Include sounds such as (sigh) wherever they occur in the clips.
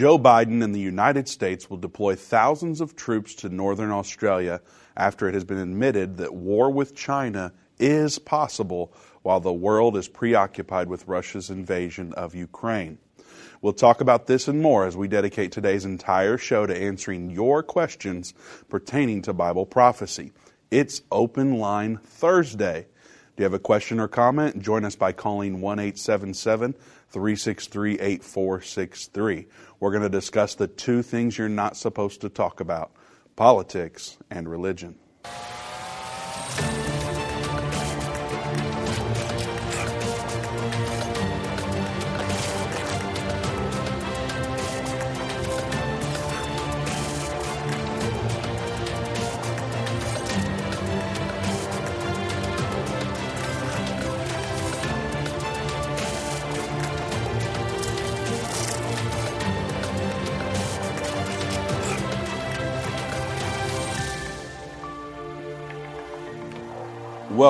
Joe Biden and the United States will deploy thousands of troops to northern Australia after it has been admitted that war with China is possible while the world is preoccupied with Russia's invasion of Ukraine. We'll talk about this and more as we dedicate today's entire show to answering your questions pertaining to Bible prophecy. It's Open Line Thursday. Do you have a question or comment? Join us by calling 1 877 363 8463. We're going to discuss the two things you're not supposed to talk about politics and religion.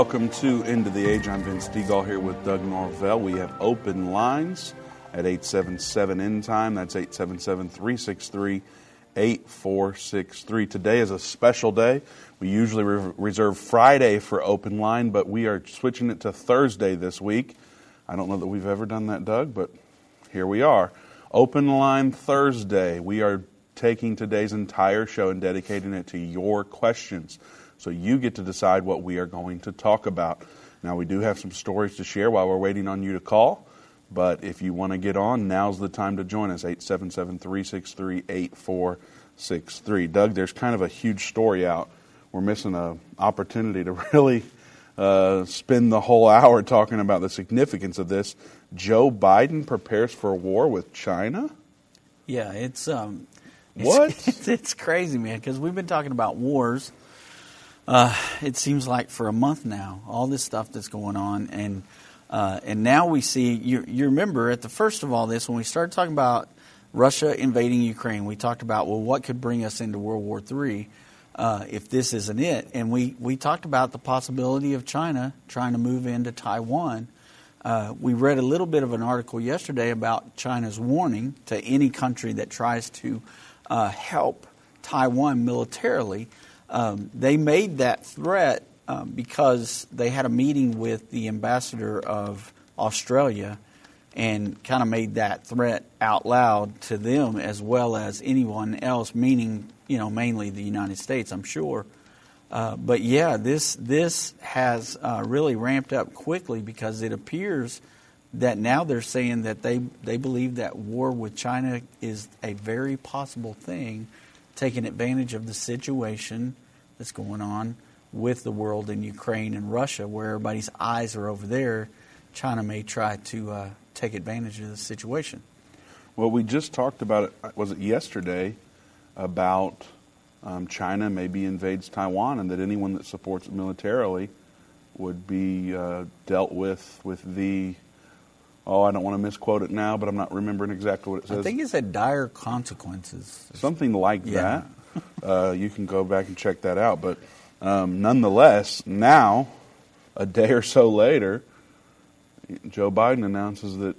Welcome to End of the Age. I'm Vince Stegall here with Doug Norvell. We have open lines at 877 End Time. That's 877 363 8463. Today is a special day. We usually re- reserve Friday for open line, but we are switching it to Thursday this week. I don't know that we've ever done that, Doug, but here we are. Open line Thursday. We are taking today's entire show and dedicating it to your questions. So you get to decide what we are going to talk about. Now, we do have some stories to share while we're waiting on you to call. But if you want to get on, now's the time to join us 877 363 8463. Doug, there's kind of a huge story out. We're missing an opportunity to (laughs) really uh, spend the whole hour talking about the significance of this. Joe Biden prepares for a war with China? Yeah, it's. Um, it's what? (laughs) It's, it's crazy, man, because we've been talking about wars uh, it seems like for a month now, all this stuff that's going on, and uh, and now we see. You, you remember at the first of all this when we started talking about Russia invading Ukraine, we talked about well, what could bring us into World War III uh, if this isn't it, and we we talked about the possibility of China trying to move into Taiwan. Uh, we read a little bit of an article yesterday about China's warning to any country that tries to uh, help Taiwan militarily um, they made that threat um, because they had a meeting with the ambassador of Australia and kind of made that threat out loud to them as well as anyone else, meaning you know mainly the United States, I'm sure. Uh, but yeah, this this has uh, really ramped up quickly because it appears that now they're saying that they they believe that war with China is a very possible thing, taking advantage of the situation that's going on with the world in Ukraine and Russia, where everybody's eyes are over there. China may try to uh, take advantage of the situation. Well, we just talked about it, was it yesterday, about um, China maybe invades Taiwan and that anyone that supports it militarily would be uh, dealt with with the oh, I don't want to misquote it now, but I'm not remembering exactly what it says. I think it said dire consequences. Something like yeah. that. Uh, you can go back and check that out. But um, nonetheless, now, a day or so later, Joe Biden announces that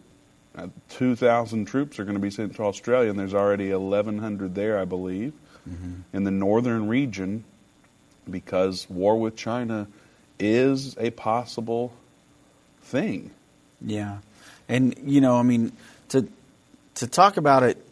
2,000 troops are going to be sent to Australia, and there's already 1,100 there, I believe, mm-hmm. in the northern region, because war with China is a possible thing. Yeah, and you know, I mean, to to talk about it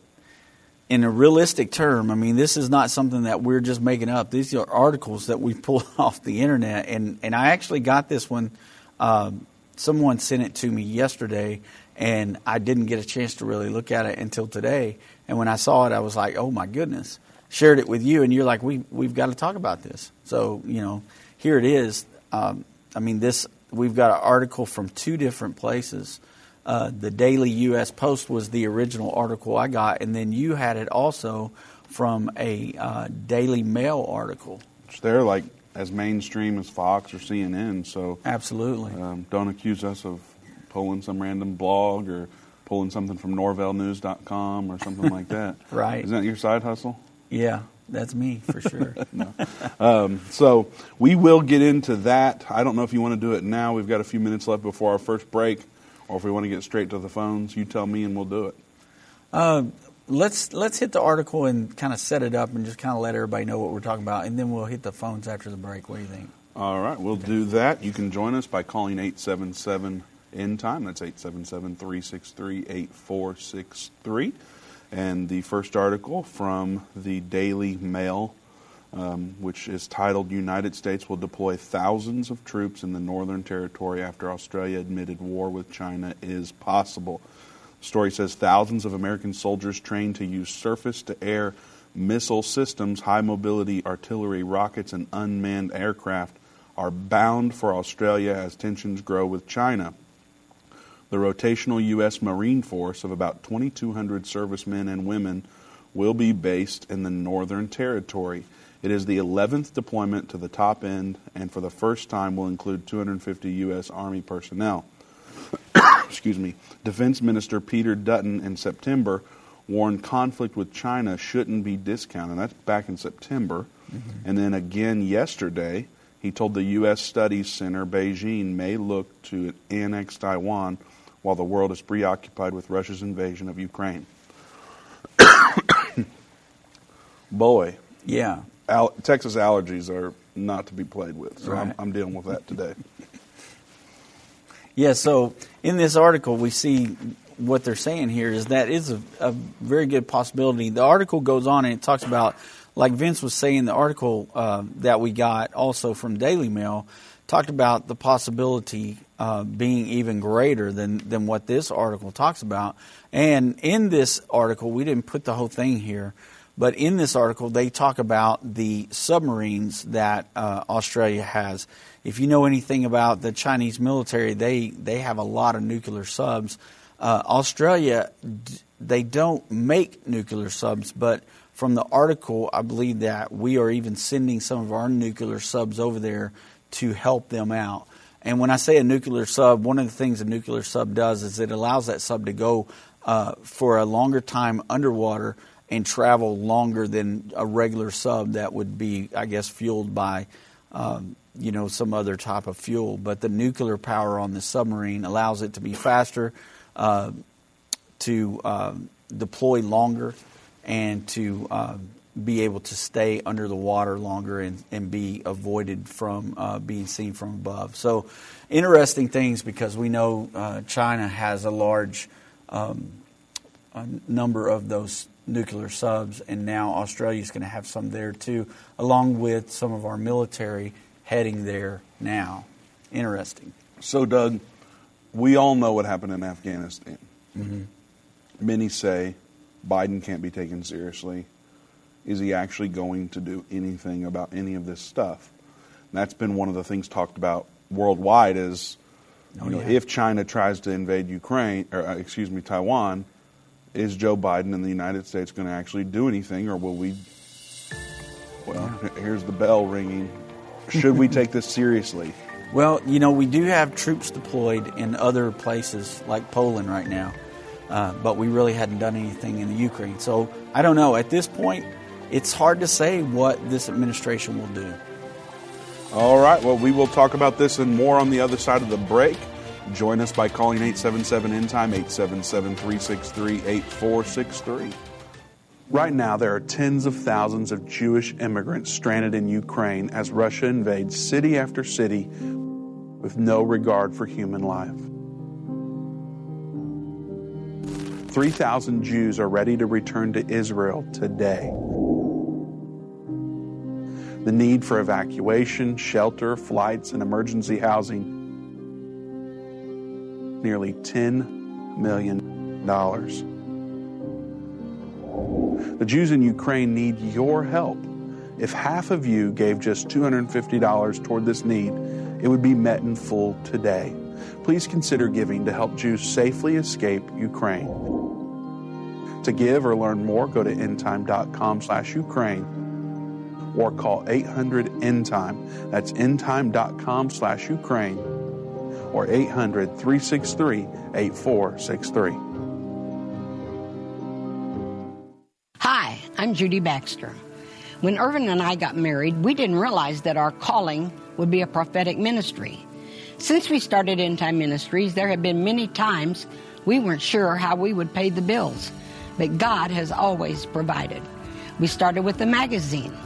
in a realistic term, I mean, this is not something that we're just making up. These are articles that we (laughs) pulled off the internet, and and I actually got this one. Um, someone sent it to me yesterday, and I didn't get a chance to really look at it until today. And when I saw it, I was like, "Oh my goodness!" Shared it with you, and you're like, "We we've got to talk about this." So you know, here it is. Um, I mean, this we've got an article from two different places uh, the Daily U.S. Post was the original article I got, and then you had it also from a uh, Daily Mail article. They're like as mainstream as Fox or CNN, so absolutely. Um, don't accuse us of pulling some random blog or pulling something from NorvellNews.com or something like (laughs) that. right? Isn't that your side hustle? Yeah, that's me for sure. (laughs) um, so we will get into that. I don't know if you want to do it now. We've got a few minutes left before our first break or if we want to get straight to the phones, you tell me and we'll do it. Uh, let's let's hit the article and kind of set it up and just kind of let everybody know what we're talking about, and then we'll hit the phones after the break. What do you think? All right, we'll do that. You can join us by calling 877 end time. That's 877 363 8463. And the first article from the Daily Mail, um, which is titled United States will deploy thousands of troops in the Northern Territory after Australia admitted war with China is possible. The story says thousands of American soldiers trained to use surface to air missile systems, high mobility artillery, rockets, and unmanned aircraft are bound for Australia as tensions grow with China. The rotational U.S. Marine Force of about 2,200 servicemen and women will be based in the Northern Territory. It is the 11th deployment to the top end, and for the first time will include 250 U.S. Army personnel. (coughs) Excuse me. Defense Minister Peter Dutton in September warned conflict with China shouldn't be discounted. That's back in September. Mm-hmm. And then again yesterday, he told the U.S. Studies Center Beijing may look to annex Taiwan while the world is preoccupied with Russia's invasion of Ukraine. (coughs) Boy. Yeah. Al- Texas allergies are not to be played with, so right. I'm, I'm dealing with that today. yeah, so in this article, we see what they're saying here is that is a, a, very good possibility. The article goes on and it talks about, like Vince was saying, the article uh, that we got also from Daily Mail talked about the possibility uh, being even greater than, than what this article talks about. And in this article, we didn't put the whole thing here, but in this article, they talk about the submarines that uh, Australia has. If you know anything about the Chinese military, they, they have a lot of nuclear subs. Uh, Australia, they don't make nuclear subs, but from the article, I believe that we are even sending some of our nuclear subs over there to help them out. And when I say a nuclear sub, one of the things a nuclear sub does is it allows that sub to go uh, for a longer time underwater and travel longer than a regular sub that would be, I guess, fueled by, um, you know, some other type of fuel. But the nuclear power on the submarine allows it to be faster, uh, to uh, deploy longer, and to um, be able to stay under the water longer and, and be avoided from uh, being seen from above. So, interesting things because we know uh, China has a large um, a number of those nuclear subs, and now Australia is going to have some there too, along with some of our military heading there now. Interesting. So, Doug, we all know what happened in Afghanistan. Mm-hmm. Many say Biden can't be taken seriously is he actually going to do anything about any of this stuff? And that's been one of the things talked about worldwide is, oh, you know, yeah. if China tries to invade Ukraine, or uh, excuse me, Taiwan, is Joe Biden and the United States going to actually do anything, or will we? Well, here's the bell ringing. Should we take this seriously? (laughs) Well, you know, we do have troops deployed in other places like Poland right now, uh, but we really hadn't done anything in the Ukraine. So I don't know. At this point, it's hard to say what this administration will do. All right. Well, we will talk about this and more on the other side of the break. Join us by calling 877 End Time, 877 363 8463. Right now, there are tens of thousands of Jewish immigrants stranded in Ukraine as Russia invades city after city with no regard for human life. 3,000 Jews are ready to return to Israel today. The need for evacuation, shelter, flights, and emergency housing nearly $10 million. The Jews in Ukraine need your help. If half of you gave just $250 toward this need, it would be met in full today. Please consider giving to help Jews safely escape Ukraine. To give or learn more, go to endtime.com slash Ukraine or call 800 endtime. That's endtime.com slash Ukraine or 800 363 8463. Hi, I'm Judy Baxter. When Irvin and I got married, we didn't realize that our calling would be a prophetic ministry. Since we started End Time Ministries, there have been many times we weren't sure how we would pay the bills. but God has always provided. We started with the magazine,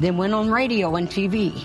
then went on radio and TV,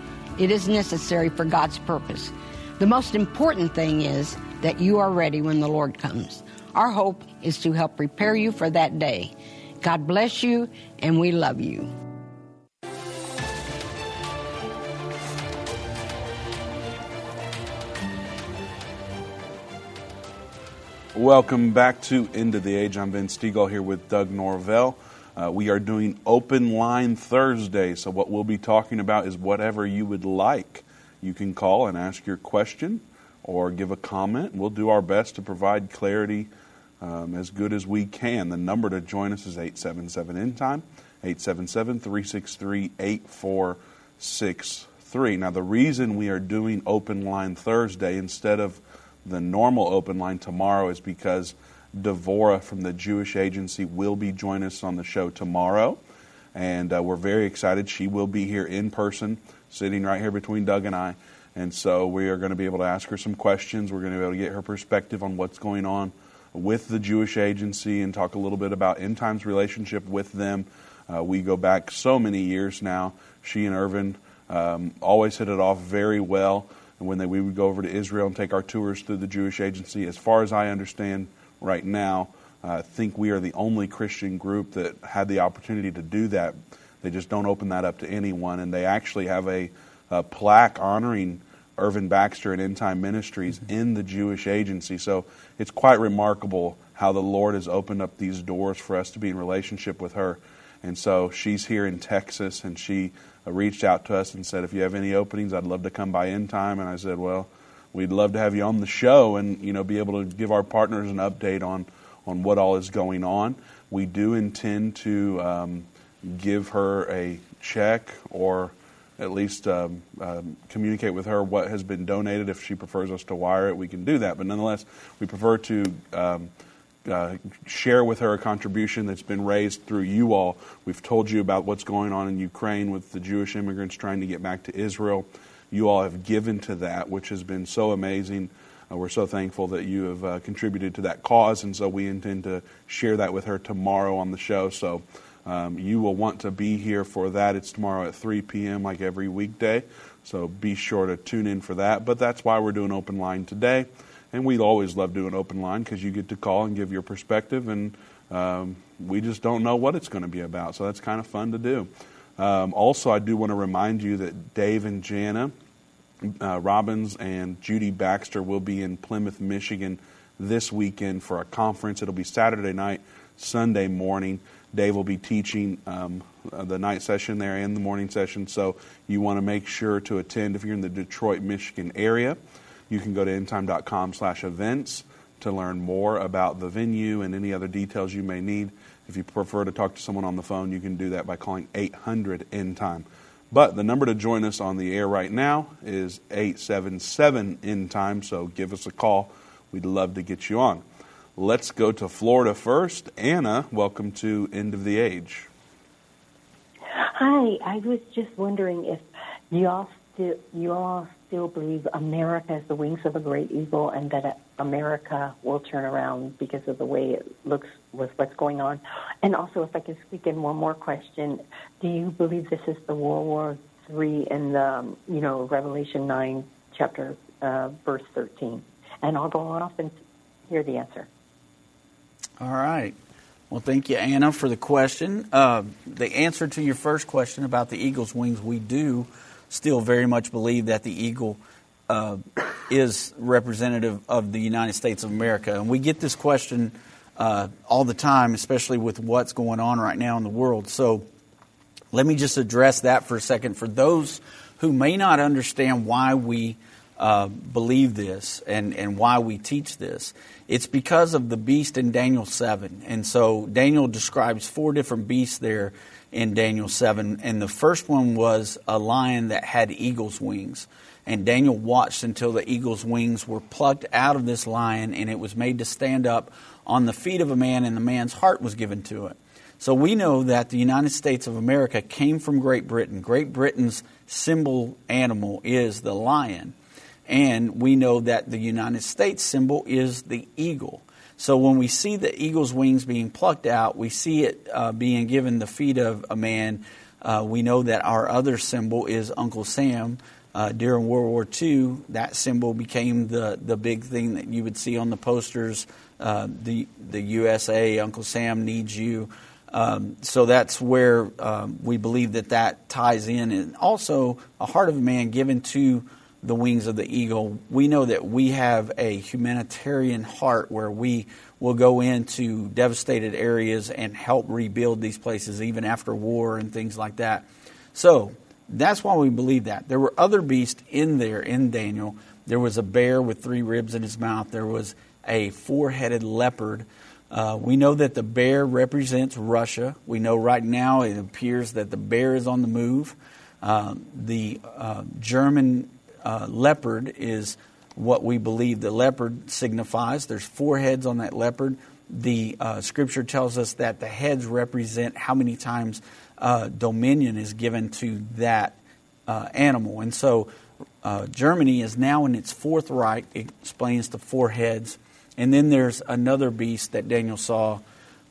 It is necessary for God's purpose. The most important thing is that you are ready when the Lord comes. Our hope is to help prepare you for that day. God bless you, and we love you. Welcome back to End of the Age. I'm Ben Stegall here with Doug Norvell. Uh, we are doing Open Line Thursday, so what we'll be talking about is whatever you would like. You can call and ask your question or give a comment. We'll do our best to provide clarity um, as good as we can. The number to join us is 877 End Time, 877 363 8463. Now, the reason we are doing Open Line Thursday instead of the normal open line tomorrow is because Devorah from the Jewish Agency will be joining us on the show tomorrow. And uh, we're very excited. She will be here in person, sitting right here between Doug and I. And so we are going to be able to ask her some questions. We're going to be able to get her perspective on what's going on with the Jewish Agency and talk a little bit about End Times' relationship with them. Uh, we go back so many years now. She and Irvin um, always hit it off very well. And when they, we would go over to Israel and take our tours through the Jewish Agency, as far as I understand right now, I think we are the only Christian group that had the opportunity to do that. They just don't open that up to anyone. And they actually have a, a plaque honoring Irvin Baxter and End Time Ministries mm-hmm. in the Jewish Agency. So it's quite remarkable how the Lord has opened up these doors for us to be in relationship with her. And so she's here in Texas, and she uh, reached out to us and said, if you have any openings, I'd love to come by End Time. And I said, well, we'd love to have you on the show and you know be able to give our partners an update on on what all is going on. We do intend to um, give her a check or at least um, um, communicate with her what has been donated. If she prefers us to wire it, we can do that. But nonetheless, we prefer to um, uh, share with her a contribution that's been raised through you all. We've told you about what's going on in Ukraine with the Jewish immigrants trying to get back to Israel. You all have given to that, which has been so amazing. Uh, we're so thankful that you have uh, contributed to that cause, and so we intend to share that with her tomorrow on the show. So um, you will want to be here for that. It's tomorrow at 3 p.m., like every weekday. So be sure to tune in for that. But that's why we're doing open line today. And we always love doing open line because you get to call and give your perspective, and um, we just don't know what it's going to be about. So that's kind of fun to do. Um, also, I do want to remind you that Dave and Jana uh, Robbins and Judy Baxter will be in Plymouth, Michigan this weekend for a conference. It'll be Saturday night, Sunday morning. Dave will be teaching um, the night session there and the morning session, so you want to make sure to attend if you're in the Detroit, Michigan area. You can go to endtime.com slash events to learn more about the venue and any other details you may need. If you prefer to talk to someone on the phone, you can do that by calling 800 End Time. But the number to join us on the air right now is 877 End Time, so give us a call. We'd love to get you on. Let's go to Florida first. Anna, welcome to End of the Age. Hi, I was just wondering if you all still you all still believe America is the wings of a great eagle and that America will turn around because of the way it looks with what's going on? And also, if I can speak in one more question, do you believe this is the World War III in the, um, you know, Revelation 9, chapter, uh, verse 13? And I'll go off and hear the answer. All right. Well, thank you, Anna, for the question. Uh, the answer to your first question about the eagle's wings, we do still very much believe that the eagle uh, is representative of the United States of America. And we get this question uh, all the time, especially with what's going on right now in the world. So let me just address that for a second. For those who may not understand why we uh, believe this and, and why we teach this. It's because of the beast in Daniel 7. And so Daniel describes four different beasts there in Daniel 7. And the first one was a lion that had eagle's wings. And Daniel watched until the eagle's wings were plucked out of this lion and it was made to stand up on the feet of a man, and the man's heart was given to it. So we know that the United States of America came from Great Britain. Great Britain's symbol animal is the lion. And we know that the United States symbol is the eagle. So when we see the eagle's wings being plucked out, we see it uh, being given the feet of a man. Uh, we know that our other symbol is Uncle Sam. Uh, during World War II, that symbol became the, the big thing that you would see on the posters. Uh, the the USA, Uncle Sam needs you. Um, so that's where um, we believe that that ties in, and also a heart of a man given to the wings of the eagle. We know that we have a humanitarian heart where we will go into devastated areas and help rebuild these places even after war and things like that. So that's why we believe that. There were other beasts in there in Daniel. There was a bear with three ribs in his mouth. There was a four headed leopard. Uh, we know that the bear represents Russia. We know right now it appears that the bear is on the move. Uh, the uh, German uh, leopard is what we believe the leopard signifies. There's four heads on that leopard. The uh, scripture tells us that the heads represent how many times uh, dominion is given to that animal. And so Germany is now in its fourth Reich. It explains the four heads. And then there's another beast that Daniel saw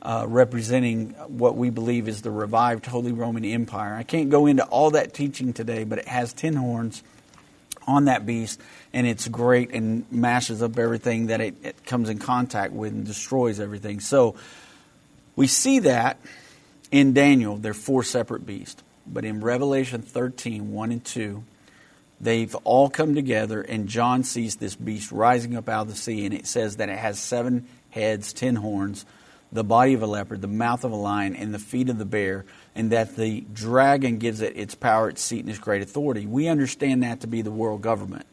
uh, representing what we believe is the revived Holy Roman Empire. I can't go into all that teaching today, but it has ten horns on that beast, and it's great and mashes up everything that it, it comes in contact with and destroys everything. So we see that in Daniel, they're four separate beasts. But in Revelation 13, 1 and 2, They've all come together, and John sees this beast rising up out of the sea, and it says that it has seven heads, ten horns, the body of a leopard, the mouth of a lion, and the feet of the bear, and that the dragon gives it its power, its seat, and its great authority. We understand that to be the world government.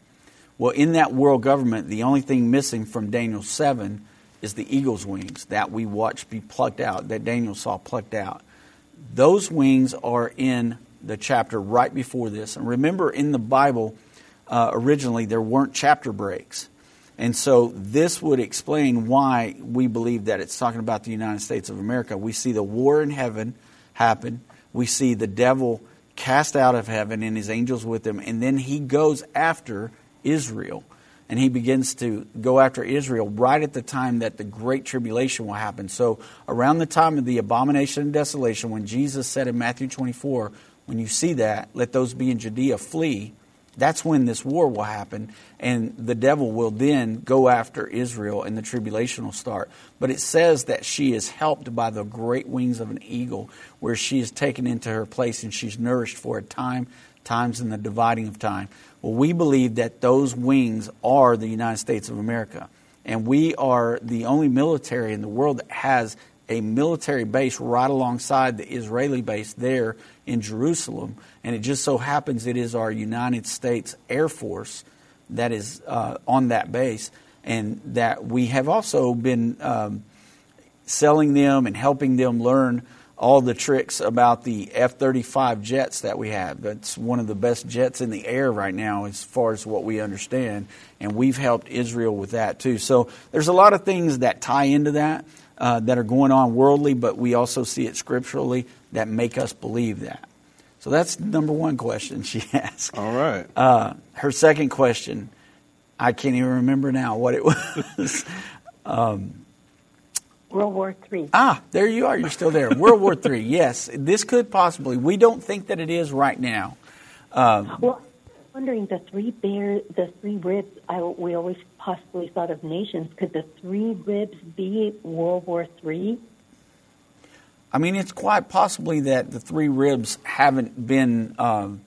Well, in that world government, the only thing missing from Daniel 7 is the eagle's wings that we watched be plucked out, that Daniel saw plucked out. Those wings are in the chapter right before this. And remember, in the Bible, uh, originally, there weren't chapter breaks. And so this would explain why we believe that it's talking about the United States of America. We see the war in heaven happen. We see the devil cast out of heaven and his angels with him. And then he goes after Israel. And he begins to go after Israel right at the time that the Great Tribulation will happen. So, around the time of the abomination and desolation, when Jesus said in Matthew 24, when you see that, let those be in Judea flee. That's when this war will happen, and the devil will then go after Israel, and the tribulation will start. But it says that she is helped by the great wings of an eagle, where she is taken into her place and she's nourished for a time, times in the dividing of time. Well, we believe that those wings are the United States of America, and we are the only military in the world that has a military base right alongside the Israeli base there in Jerusalem. And it just so happens it is our United States Air Force that is uh, on that base. And that we have also been um, selling them and helping them learn all the tricks about the F 35 jets that we have. That's one of the best jets in the air right now, as far as what we understand. And we've helped Israel with that too. So there's a lot of things that tie into that uh, that are going on worldly, but we also see it scripturally that make us believe that. So that's number one question (laughs) she asked. All right. Uh, her second question, I can't even remember now what it (laughs) was. um, World War Three. Ah, there you are. You're still there. World War Three. (laughs) Yes, this could possibly. We don't think that it is right now. Um, well, I'm wondering the three bear, the three ribs. I, we always possibly thought of nations. Could the three ribs be World War Three? I mean, it's quite possibly that the three ribs haven't been um,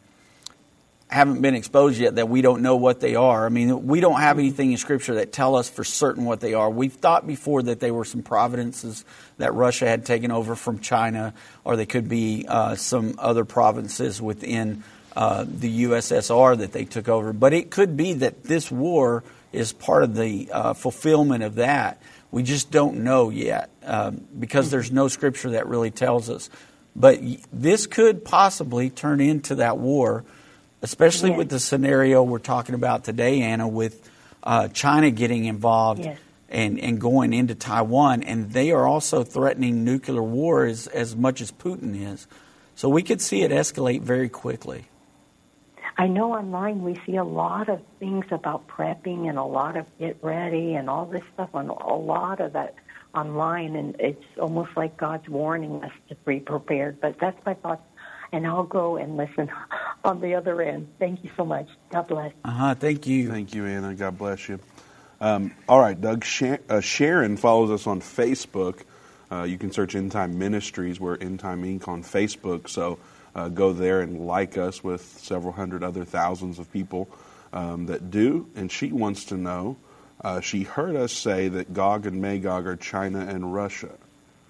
haven't been exposed yet. That we don't know what they are. I mean, we don't have anything in Scripture that tell us for certain what they are. We've thought before that they were some provinces that Russia had taken over from China, or they could be uh, some other provinces within uh, the USSR that they took over. But it could be that this war is part of the uh, fulfillment of that. We just don't know yet um, because there's no scripture that really tells us. But this could possibly turn into that war, especially yes. with the scenario we're talking about today, Anna, with uh, China getting involved. Yes. And, and going into Taiwan, and they are also threatening nuclear war as, as much as Putin is. So we could see it escalate very quickly. I know online we see a lot of things about prepping and a lot of get ready and all this stuff on a lot of that online and it's almost like God's warning us to be prepared. But that's my thoughts and I'll go and listen on the other end. Thank you so much. God bless. Uh huh. Thank you. Thank you, Anna. God bless you. Um, all right, Doug. uh, Sharon follows us on Facebook. Uh, you can search End Time Ministries. We're End Time Inc. on Facebook. So uh, go there and like us with several hundred other thousands of people um, that do. And she wants to know uh, she heard us say that Gog and Magog are China and Russia.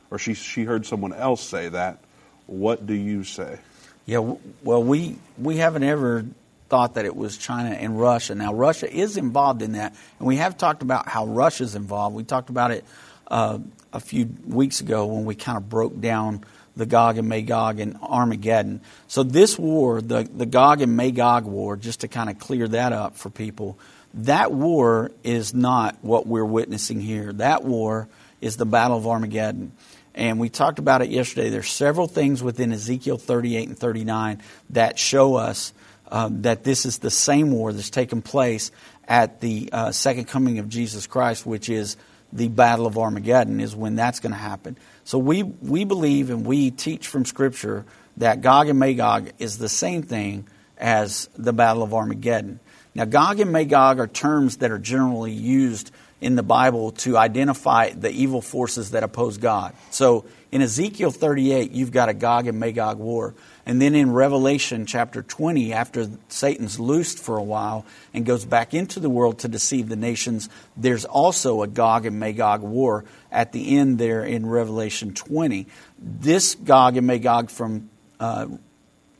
Or she, she heard someone else say that. What do you say? Yeah, well, we, we haven't ever thought that it was China and Russia. Now, Russia is involved in that, and we have talked about how Russia's involved. We talked about it uh, a few weeks ago when we kind of broke down the Gog and Magog and Armageddon. So this war, the, the Gog and Magog war, just to kind of clear that up for people, that war is not what we're witnessing here. That war is the Battle of Armageddon. And we talked about it yesterday. There's several things within Ezekiel 38 and 39 that show us um, that this is the same war that's taken place at the uh, second coming of Jesus Christ, which is the Battle of Armageddon, is when that's going to happen. So we, we believe and we teach from Scripture that Gog and Magog is the same thing as the Battle of Armageddon. Now, Gog and Magog are terms that are generally used in the Bible to identify the evil forces that oppose God. So in Ezekiel 38, you've got a Gog and Magog war. And then in Revelation chapter 20, after Satan's loosed for a while and goes back into the world to deceive the nations, there's also a Gog and Magog war at the end there in Revelation 20. This Gog and Magog from uh,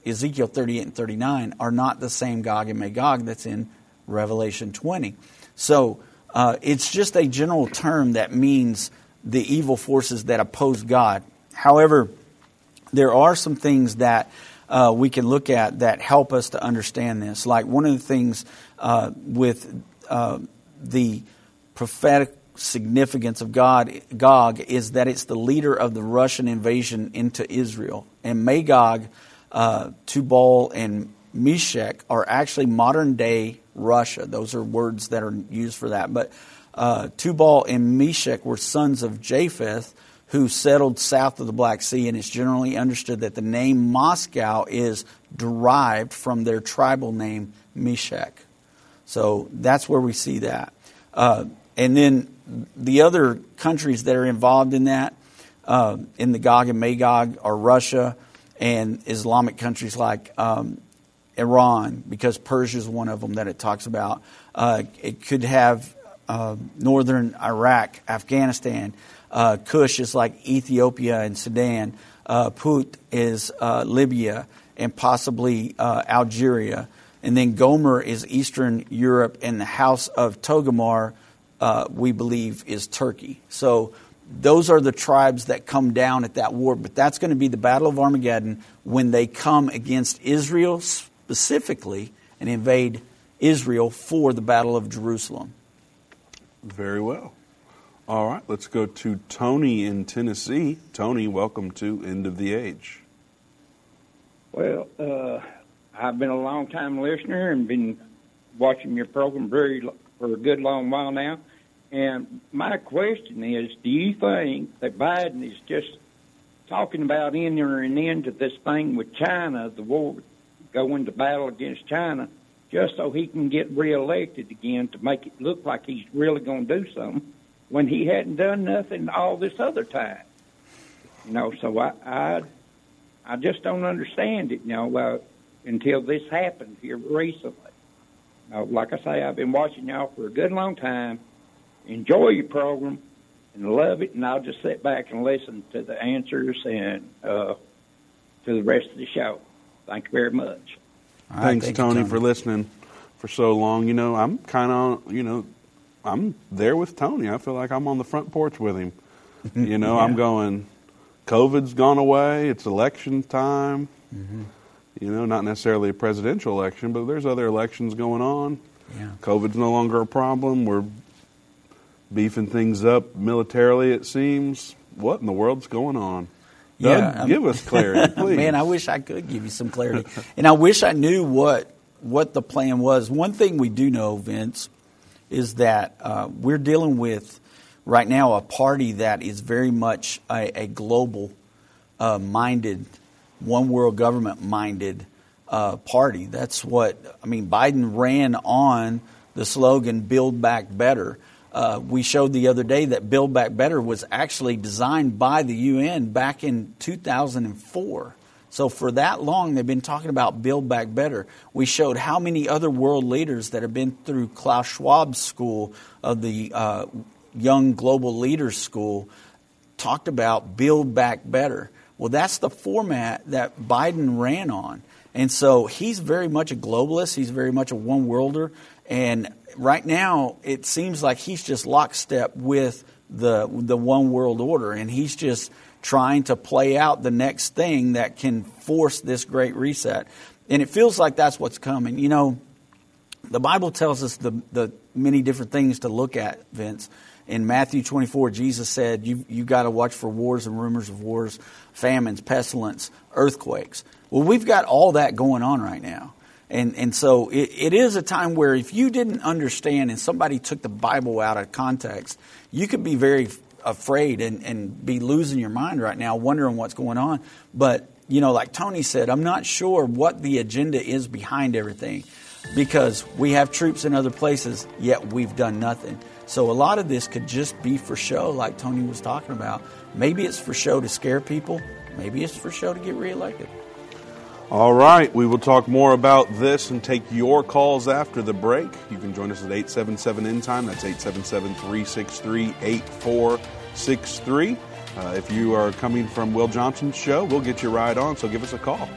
Ezekiel 38 and 39 are not the same Gog and Magog that's in Revelation 20. So uh, it's just a general term that means the evil forces that oppose God. However, there are some things that uh, we can look at that help us to understand this. Like one of the things uh, with uh, the prophetic significance of God, Gog, is that it's the leader of the Russian invasion into Israel. And Magog, uh, Tubal, and Meshech are actually modern day Russia. Those are words that are used for that. But uh, Tubal and Meshech were sons of Japheth who settled south of the Black Sea, and it's generally understood that the name Moscow is derived from their tribal name Meshech. So that's where we see that. Uh, and then the other countries that are involved in that, uh, in the Gog and Magog, are Russia and Islamic countries like um, Iran, because Persia is one of them that it talks about. Uh, it could have uh, northern Iraq, Afghanistan. Uh, Cush is like Ethiopia and Sudan. Uh, Put is uh, Libya and possibly uh, Algeria. And then Gomer is Eastern Europe, and the house of Togarmah, uh, we believe, is Turkey. So those are the tribes that come down at that war. But that's going to be the Battle of Armageddon when they come against Israel specifically and invade Israel for the Battle of Jerusalem. Very well. All right, let's go to Tony in Tennessee. Tony, welcome to End of the Age. Well, uh, I've been a long time listener and been watching your program very for a good long while now. And my question is, do you think that Biden is just talking about entering into this thing with China, the war, going to battle against China, just so he can get reelected again to make it look like he's really going to do something? when he hadn't done nothing all this other time. You know, so I I, I just don't understand it. You know, uh, until this happened here recently. Uh, like I say, I've been watching y'all for a good long time. Enjoy your program and love it, and I'll just sit back and listen to the answers and uh, to the rest of the show. Thank you very much. Right, Thanks, thank you, Tony, Tony. for listening for so long. You know, I'm kind of, you know, I'm there with Tony. I feel like I'm on the front porch with him. (laughs) You know, I'm going, COVID's gone away. It's election time. Mm-hmm. You know, not necessarily a presidential election, but there's other elections going on. Yeah. COVID's no longer a problem. We're beefing things up militarily, it seems. What in the world's going on? Doug, Yeah, give us clarity, (laughs) please. Man, I wish I could give you some clarity, and I wish I knew what what the plan was. One thing we do know, Vince, is that uh, we're dealing with right now a party that is very much a, a global uh, minded, one world government minded uh, party. That's what I mean. Biden ran on the slogan "Build Back Better." Uh, we showed the other day that Build Back Better was actually designed by the UN back in 2004. So for that long, they've been talking about Build Back Better. We showed how many other world leaders that have been through Klaus Schwab's school of the uh, Young Global Leaders School talked about Build Back Better. Well, that's the format that Biden ran on. And so he's very much a globalist. He's very much a one worlder. And right now, it seems like he's just lockstep with the, the one world order. And he's just trying to play out the next thing that can force this great reset. And it feels like that's what's coming. You know, the Bible tells us the, the many different things to look at, Vince. In Matthew 24, Jesus said, you, you got to watch for wars and rumors of wars, famines, pestilence, earthquakes. Well, we've got all that going on right now. And, and so it, it is a time where if you didn't understand and somebody took the Bible out of context, you could be very afraid and, and be losing your mind right now, wondering what's going on. But, you know, like Tony said, I'm not sure what the agenda is behind everything because we have troops in other places, yet we've done nothing. So a lot of this could just be for show, like Tony was talking about. Maybe it's for show to scare people. Maybe it's for show to get reelected. All right, we will talk more about this and take your calls after the break. You can join us at 877 End Time. That's 877 363 8463. Uh, If you are coming from Will Johnson's show, we'll get you right on, so give us a call.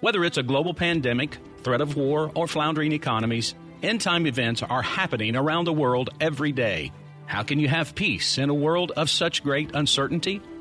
Whether it's a global pandemic, threat of war, or floundering economies, end time events are happening around the world every day. How can you have peace in a world of such great uncertainty?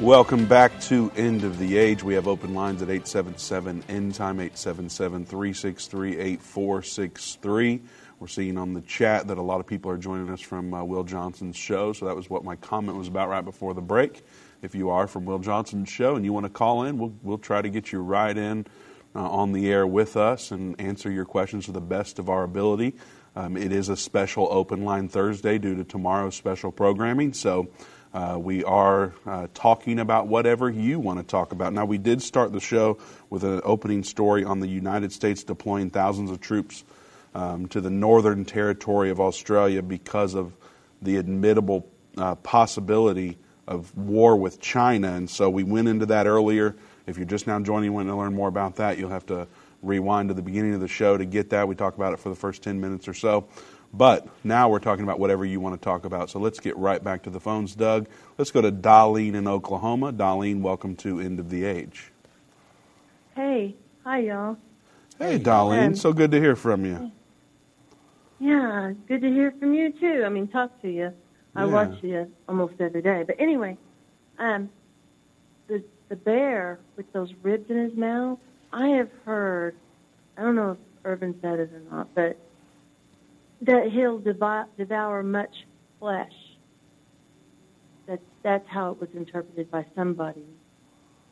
Welcome back to End of the Age. We have open lines at 877 End Time, 877 363 8463. We're seeing on the chat that a lot of people are joining us from uh, Will Johnson's show, so that was what my comment was about right before the break. If you are from Will Johnson's show and you want to call in, we'll, we'll try to get you right in uh, on the air with us and answer your questions to the best of our ability. Um, it is a special open line Thursday due to tomorrow's special programming, so uh, we are uh, talking about whatever you want to talk about. Now, we did start the show with an opening story on the United States deploying thousands of troops um, to the northern territory of Australia because of the admittable uh, possibility of war with China. And so we went into that earlier. If you're just now joining, want to learn more about that, you'll have to rewind to the beginning of the show to get that. We talk about it for the first 10 minutes or so. But now we're talking about whatever you want to talk about. So let's get right back to the phones, Doug. Let's go to Darlene in Oklahoma. Darlene, welcome to End of the Age. Hey, hi, y'all. Hey, Darlene. Um, so good to hear from you. Yeah, good to hear from you too. I mean, talk to you. I Yeah. watch you almost every day. But anyway, um, the the bear with those ribs in his mouth. I have heard. I don't know if Irvin said it or not, but that he'll devour, much flesh. That that's how it was interpreted by somebody.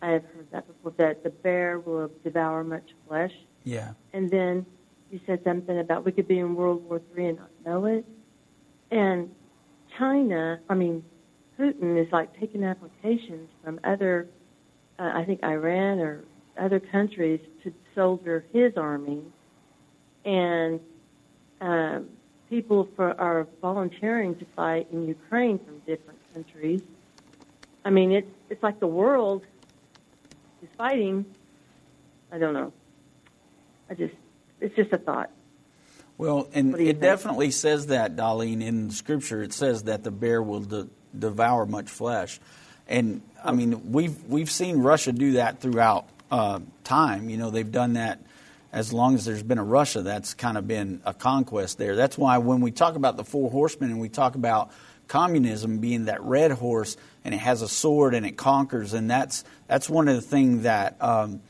I have heard that before. That the bear will devour much flesh. Yeah. And then you said something about we could be in World War Three and not know it. And China, I mean, Putin is like taking applications from other, uh, I think Iran or other countries to soldier his army, and um, people for, are volunteering to fight in Ukraine from different countries. I mean, it's it's like the world is fighting. I don't know. I just it's just a thought. Well, and What do you it think? definitely says that, Darlene, in Scripture. It says that the bear will de- devour much flesh, and I mean we've we've seen Russia do that throughout uh, time. You know, they've done that as long as there's been a Russia. That's kind of been a conquest there. That's why when we talk about the four horsemen and we talk about communism being that red horse and it has a sword and it conquers, and that's that's one of the things that. Um,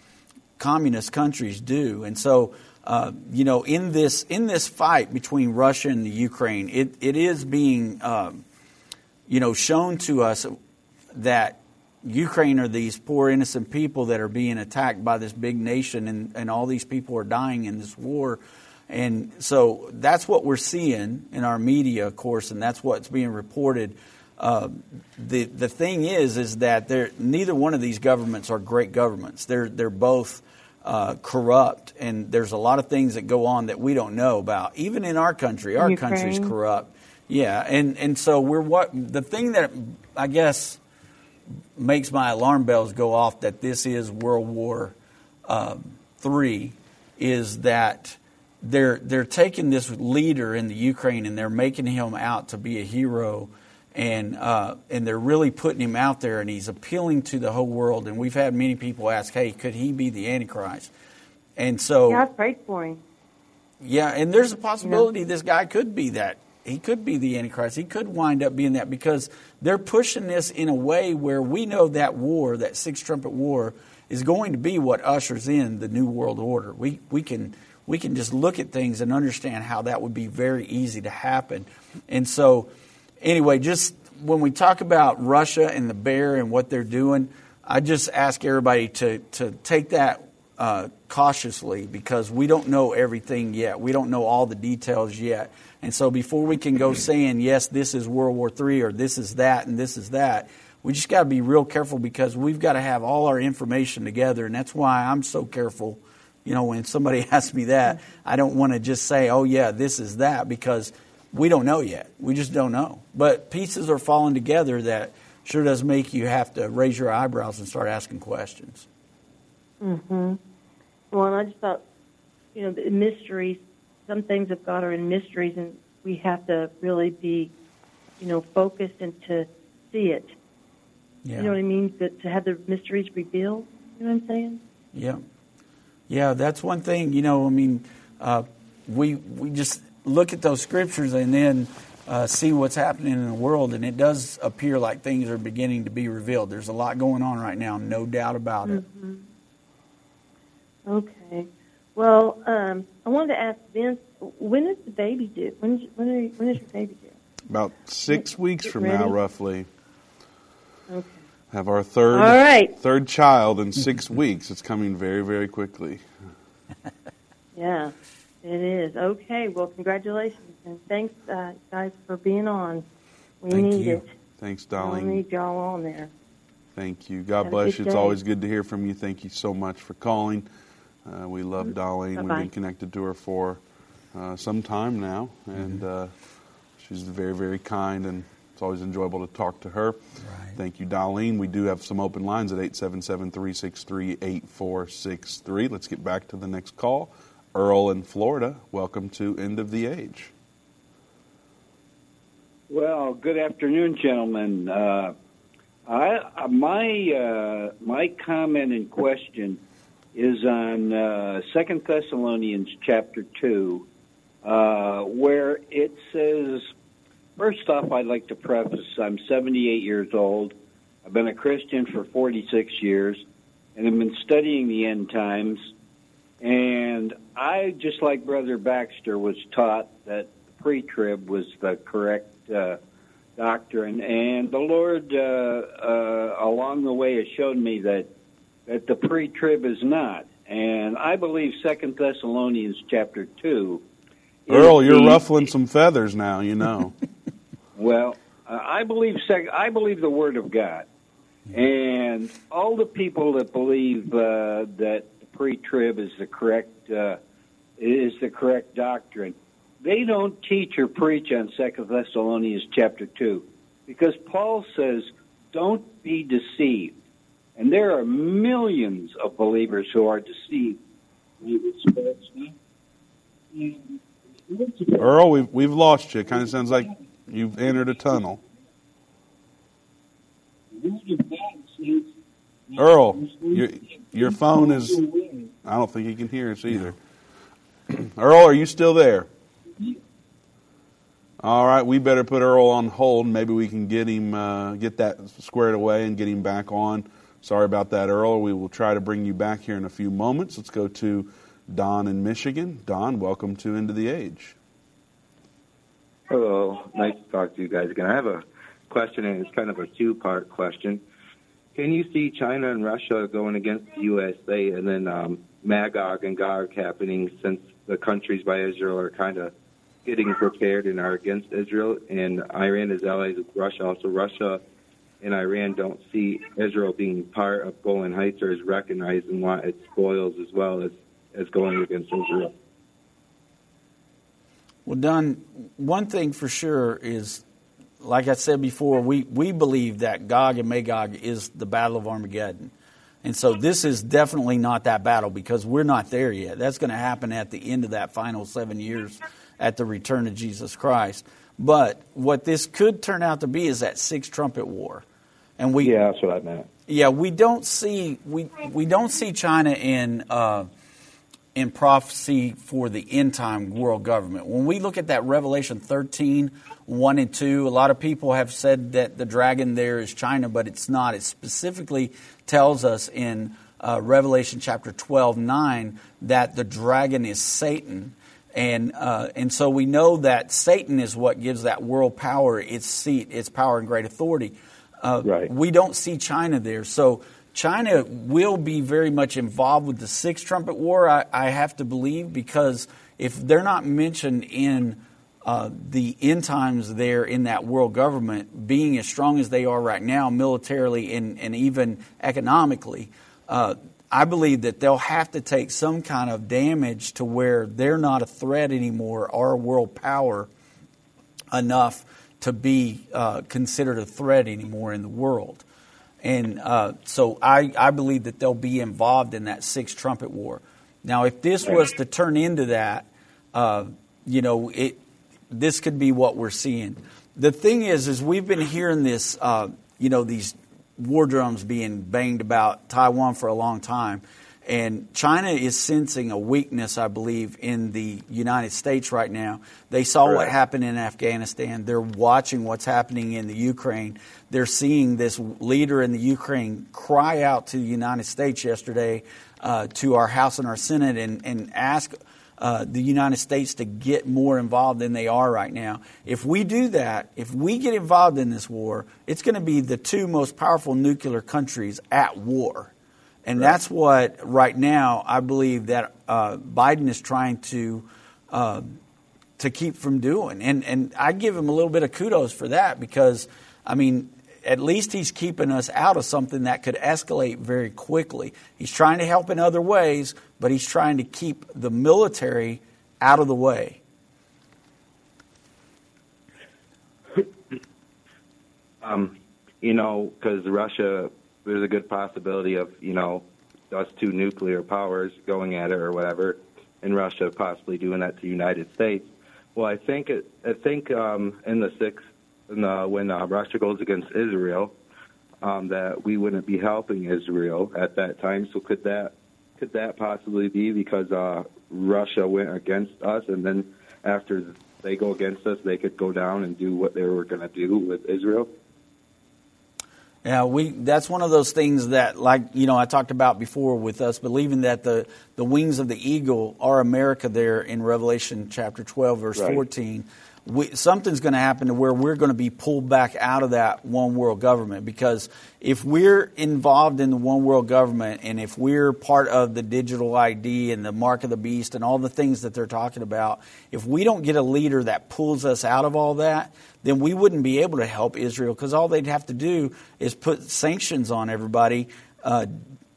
communist countries do. And so, uh, you know, in this in this fight between Russia and the Ukraine, it, it is being, um, you know, shown to us that Ukraine are these poor innocent people that are being attacked by this big nation, and, and all these people are dying in this war. And so that's what we're seeing in our media, of course, and that's what's being reported. Uh, the the thing is, is that neither one of these governments are great governments. They're they're both uh, corrupt, and there's a lot of things that go on that we don't know about. Even in our country, our country's Ukraine. corrupt. Yeah, and and so we're what the thing that I guess makes my alarm bells go off that this is World War um, Three is that they're they're taking this leader in the Ukraine and they're making him out to be a hero and uh, and they're really putting him out there and he's appealing to the whole world and we've had many people ask hey could he be the antichrist and so Yeah, I prayed for him. yeah, and there's a possibility this guy could be that. He could be the Antichrist. He could wind up being that because they're pushing this in a way where we know that war, that six trumpet war, is going to be what ushers in the new world order. We we can we can just look at things and understand how that would be very easy to happen. And so, anyway, just when we talk about Russia and the bear and what they're doing, I just ask everybody to to take that uh, cautiously because we don't know everything yet. We don't know all the details yet. And so before we can go saying, yes, this is World War III or this is that and this is that, we just got to be real careful because we've got to have all our information together. And that's why I'm so careful. You know, when somebody (laughs) asks me that, I don't want to just say, oh, yeah, this is that because we don't know yet. We just don't know. But pieces are falling together that sure does make you have to raise your eyebrows and start asking questions. Mm-hmm. Well, and I just thought, you know, the mysteries. Some things of God are in mysteries, and we have to really be, you know, focused and to see it. Yeah. You know what I mean? To, to have the mysteries revealed. You know what I'm saying? Yeah, yeah, that's one thing. You know, I mean, uh, we we just look at those scriptures and then uh, see what's happening in the world, and it does appear like things are beginning to be revealed. There's a lot going on right now, no doubt about it. Mhm. Okay. Well, um, I wanted to ask Vince, when is the baby due? When is, when, are, when is your baby due? About six weeks Get from ready. now, roughly, Okay. have our third All right. third child in six (laughs) weeks. It's coming very, very quickly. (laughs) Yeah, it is. Okay. Well, congratulations and thanks, uh, guys, for being on. We Thank need you. it. Thanks, darling. We need y'all on there. Thank you. God Have bless you. It's day. always good to hear from you. Thank you so much for calling. Uh, we love Darlene. We've Mm-hmm. Bye-bye. been connected to her for uh, some time now, and uh, she's very, very kind, and it's always enjoyable to talk to her. Thank you, Darlene. We do have some open lines at 877 363 8463. Let's get back to the next call. Earl in Florida, welcome to End of the Age. Well, good afternoon, gentlemen. Uh, I, uh, my uh, my comment and question is on uh, Second Thessalonians chapter two, uh, where it says, first off, I'd like to preface I'm 78 years old. I've been a Christian for 46 years and I've been studying the end times. And I, just like Brother Baxter, was taught that pre trib was the correct uh, doctrine. And the Lord, uh, uh, along the way, has shown me that, that the pre trib is not. And I believe Second Thessalonians chapter 2 Earl, you're the- ruffling some feathers now, you know. (laughs) Well, uh, I believe sec- I believe the Word of God, and all the people that believe uh, that pre-trib is the correct uh, is the correct doctrine, they don't teach or preach on Second Thessalonians chapter two, because Paul says, "Don't be deceived," and there are millions of believers who are deceived. Earl, we've, we've lost you. It kind of sounds like you've entered a tunnel. Earl, your, your phone is. I don't think he can hear us either. (clears throat) Earl, are you still there? All right, we better put Earl on hold. Maybe we can get him uh, get that squared away and get him back on. Sorry about that, Earl. We will try to bring you back here in a few moments. Let's go to Don in Michigan. Don, welcome to of the Age. Hello, nice to talk to you guys again. I have a question, and it's kind of a two-part question. Can you see China and Russia going against the USA, and then um, Magog and Gog happening since the countries by Israel are kind of getting prepared and are against Israel, and Iran is allies with Russia. Also, Russia and Iran don't see Israel being part of Golan Heights or is recognized and want its spoils as well as, as going against Israel. Well, Don, one thing for sure is, like I said before, we, we believe that Gog and Magog is the Battle of Armageddon. And so this is definitely not that battle because we're not there yet. That's going to happen at the end of that final seven years at the return of Jesus Christ. But what this could turn out to be is that six trumpet war. And we Yeah, that's what I meant. yeah, we don't see we we don't see China in uh, in prophecy for the end time world government. When we look at that Revelation 13, 1 and 2, a lot of people have said that the dragon there is China, but it's not. It specifically tells us in uh, Revelation chapter 12, 9, that the dragon is Satan. And, uh, and so we know that Satan is what gives that world power its seat, its power and great authority. Uh, Right. We don't see China there. So China will be very much involved with the Sixth Trumpet War, I, I have to believe, because if they're not mentioned in uh, the end times there in that world government, being as strong as they are right now, militarily and, and even economically, uh, I believe that they'll have to take some kind of damage to where they're not a threat anymore, or a world power enough to be uh, considered a threat anymore in the world. And uh, so I, I believe that they'll be involved in that sixth trumpet war. Now, if this was to turn into that, uh, you know, it, this could be what we're seeing. The thing is, is we've been hearing this, uh, you know, these war drums being banged about Taiwan for a long time. And China is sensing a weakness, I believe, in the United States right now. They saw what happened in Afghanistan. They're watching what's happening in the Ukraine. They're seeing this leader in the Ukraine cry out to the United States yesterday, uh, to our House and our Senate, and, and ask uh, the United States to get more involved than they are right now. If we do that, if we get involved in this war, it's going to be the two most powerful nuclear countries at war. And right. that's what, right now, I believe that uh, Biden is trying to. Uh, to keep from doing, and and I give him a little bit of kudos for that because, I mean, at least he's keeping us out of something that could escalate very quickly. He's trying to help in other ways, but he's trying to keep the military out of the way. Um, you know, because Russia there's a good possibility of, you know, us two nuclear powers going at it or whatever, and Russia possibly doing that to the United States. Well, I think it, I think um, in the sixth, in the, when uh, Russia goes against Israel, um, that we wouldn't be helping Israel at that time. So could that could that possibly be because uh, Russia went against us, and then after they go against us, they could go down and do what they were going to do with Israel? Yeah, we that's one of those things that like, you know, I talked about before with us believing that the the wings of the eagle are America there in Revelation chapter 12 verse right. 14 we, something's going to happen to where we're going to be pulled back out of that one world government. Because if we're involved in the one world government and if we're part of the digital ID and the mark of the beast and all the things that they're talking about, if we don't get a leader that pulls us out of all that, then we wouldn't be able to help Israel. Because all they'd have to do is put sanctions on everybody, uh,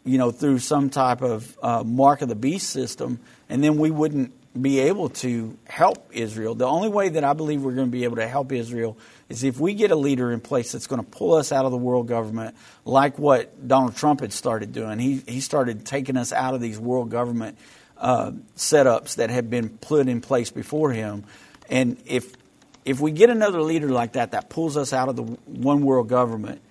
you know, through some type of uh, mark of the beast system, and then we wouldn't be able to help Israel. The only way that I believe we're going to be able to help Israel is if we get a leader in place that's going to pull us out of the world government, like what Donald Trump had started doing. He, he started taking us out of these world government uh, setups that had been put in place before him. And if, if we get another leader like that that pulls us out of the one world government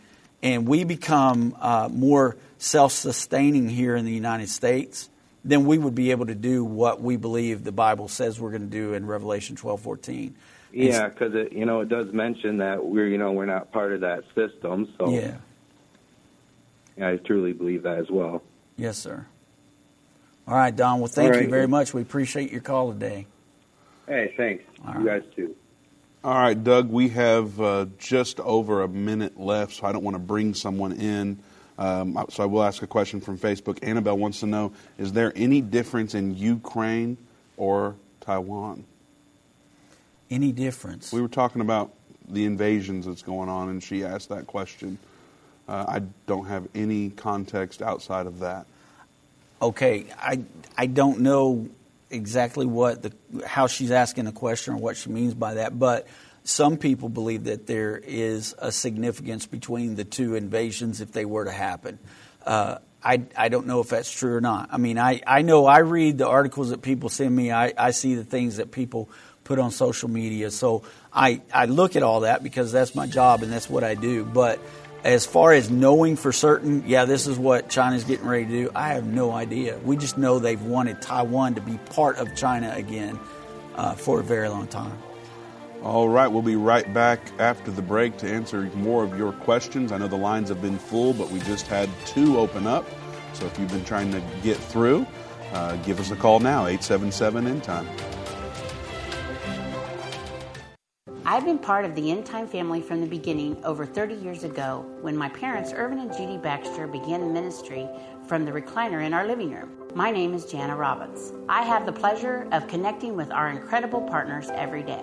and we become uh, more self sustaining here in the United States, then we would be able to do what we believe the Bible says we're going to do in Revelation twelve fourteen. Yeah, because it you know it does mention that we're you know we're not part of that system. So yeah, yeah I truly believe that as well. Yes, sir. All right, Don. Well, thank right. you very much. We appreciate your call today. Hey, thanks. All you right. guys too. All right, Doug. We have uh, just over a minute left, so I don't want to bring someone in um, so I will ask a question from Facebook. Annabelle wants to know Is there any difference in Ukraine or Taiwan? Any difference? We were talking about the invasions that's going on, and she asked that question. Uh, I don't have any context outside of that. Okay, I I don't know exactly what the how she's asking the question or what she means by that, but some people believe that there is a significance between the two invasions if they were to happen. Uh, I, I don't know if that's true or not. I mean, I, I know I read the articles that people send me, I, I see the things that people put on social media. So I, I look at all that because that's my job and that's what I do. But as far as knowing for certain, yeah, this is what China's getting ready to do, I have no idea. We just know they've wanted Taiwan to be part of China again uh, for a very long time. All right, we'll be right back after the break to answer more of your questions. I know the lines have been full, but we just had two open up. So if you've been trying to get through, uh, give us a call now, 877 End Time. I've been part of the End Time family from the beginning over 30 years ago when my parents, Irvin and Judy Baxter, began the ministry from the recliner in our living room. My name is Jana Robbins. I have the pleasure of connecting with our incredible partners every day.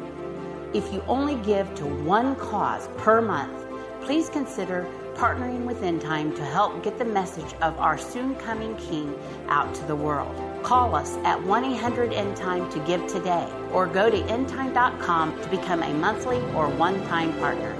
If you only give to one cause per month, please consider partnering with End Time to help get the message of our soon coming King out to the world. Call us at 1 800 End Time to give today or go to endtime.com to become a monthly or one time partner.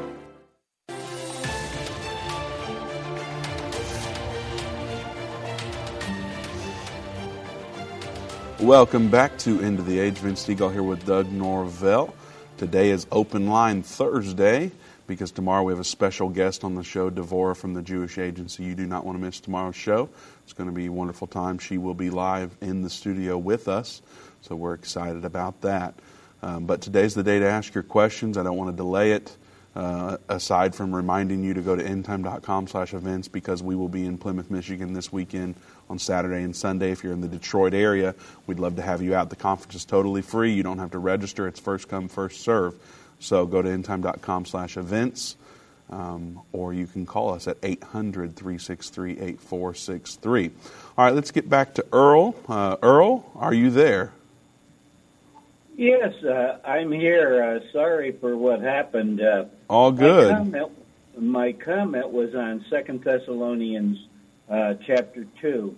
Welcome back to End of the Age. Vince Stegall here with Doug Norvell. Today is Open Line Thursday because tomorrow we have a special guest on the show, Devora from the Jewish Agency. You do not want to miss tomorrow's show. It's going to be a wonderful time. She will be live in the studio with us, so we're excited about that. Um, but today's the day to ask your questions. I don't want to delay it. Uh, aside from reminding you to go to endtime.com slash events because we will be in Plymouth, Michigan this weekend on Saturday and Sunday. If you're in the Detroit area, we'd love to have you out. The conference is totally free. You don't have to register. It's first come, first serve. So go to endtime.com slash events. Um, or you can call us at 800 363 8463. All right, let's get back to Earl. Uh, Earl, are you there? Yes, uh, I'm here. Uh, sorry for what happened. Uh, All good. My comment, my comment was on Second Thessalonians uh, chapter two,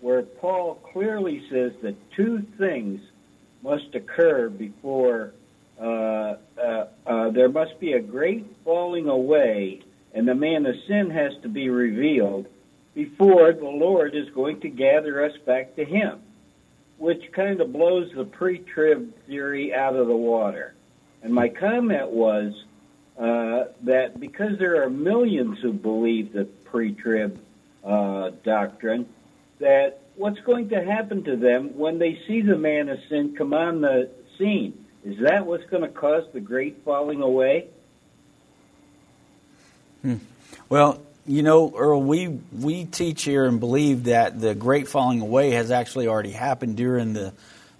where Paul clearly says that two things must occur before uh, uh, uh, there must be a great falling away, and the man of sin has to be revealed before the Lord is going to gather us back to Him, which kind of blows the pre-trib theory out of the water. And my comment was uh, that because there are millions who believe the pre-trib uh, doctrine, that what's going to happen to them when they see the man of sin come on the scene? Is that what's going to cause the great falling away? Hmm. Well, you know, Earl, we we teach here and believe that the great falling away has actually already happened during the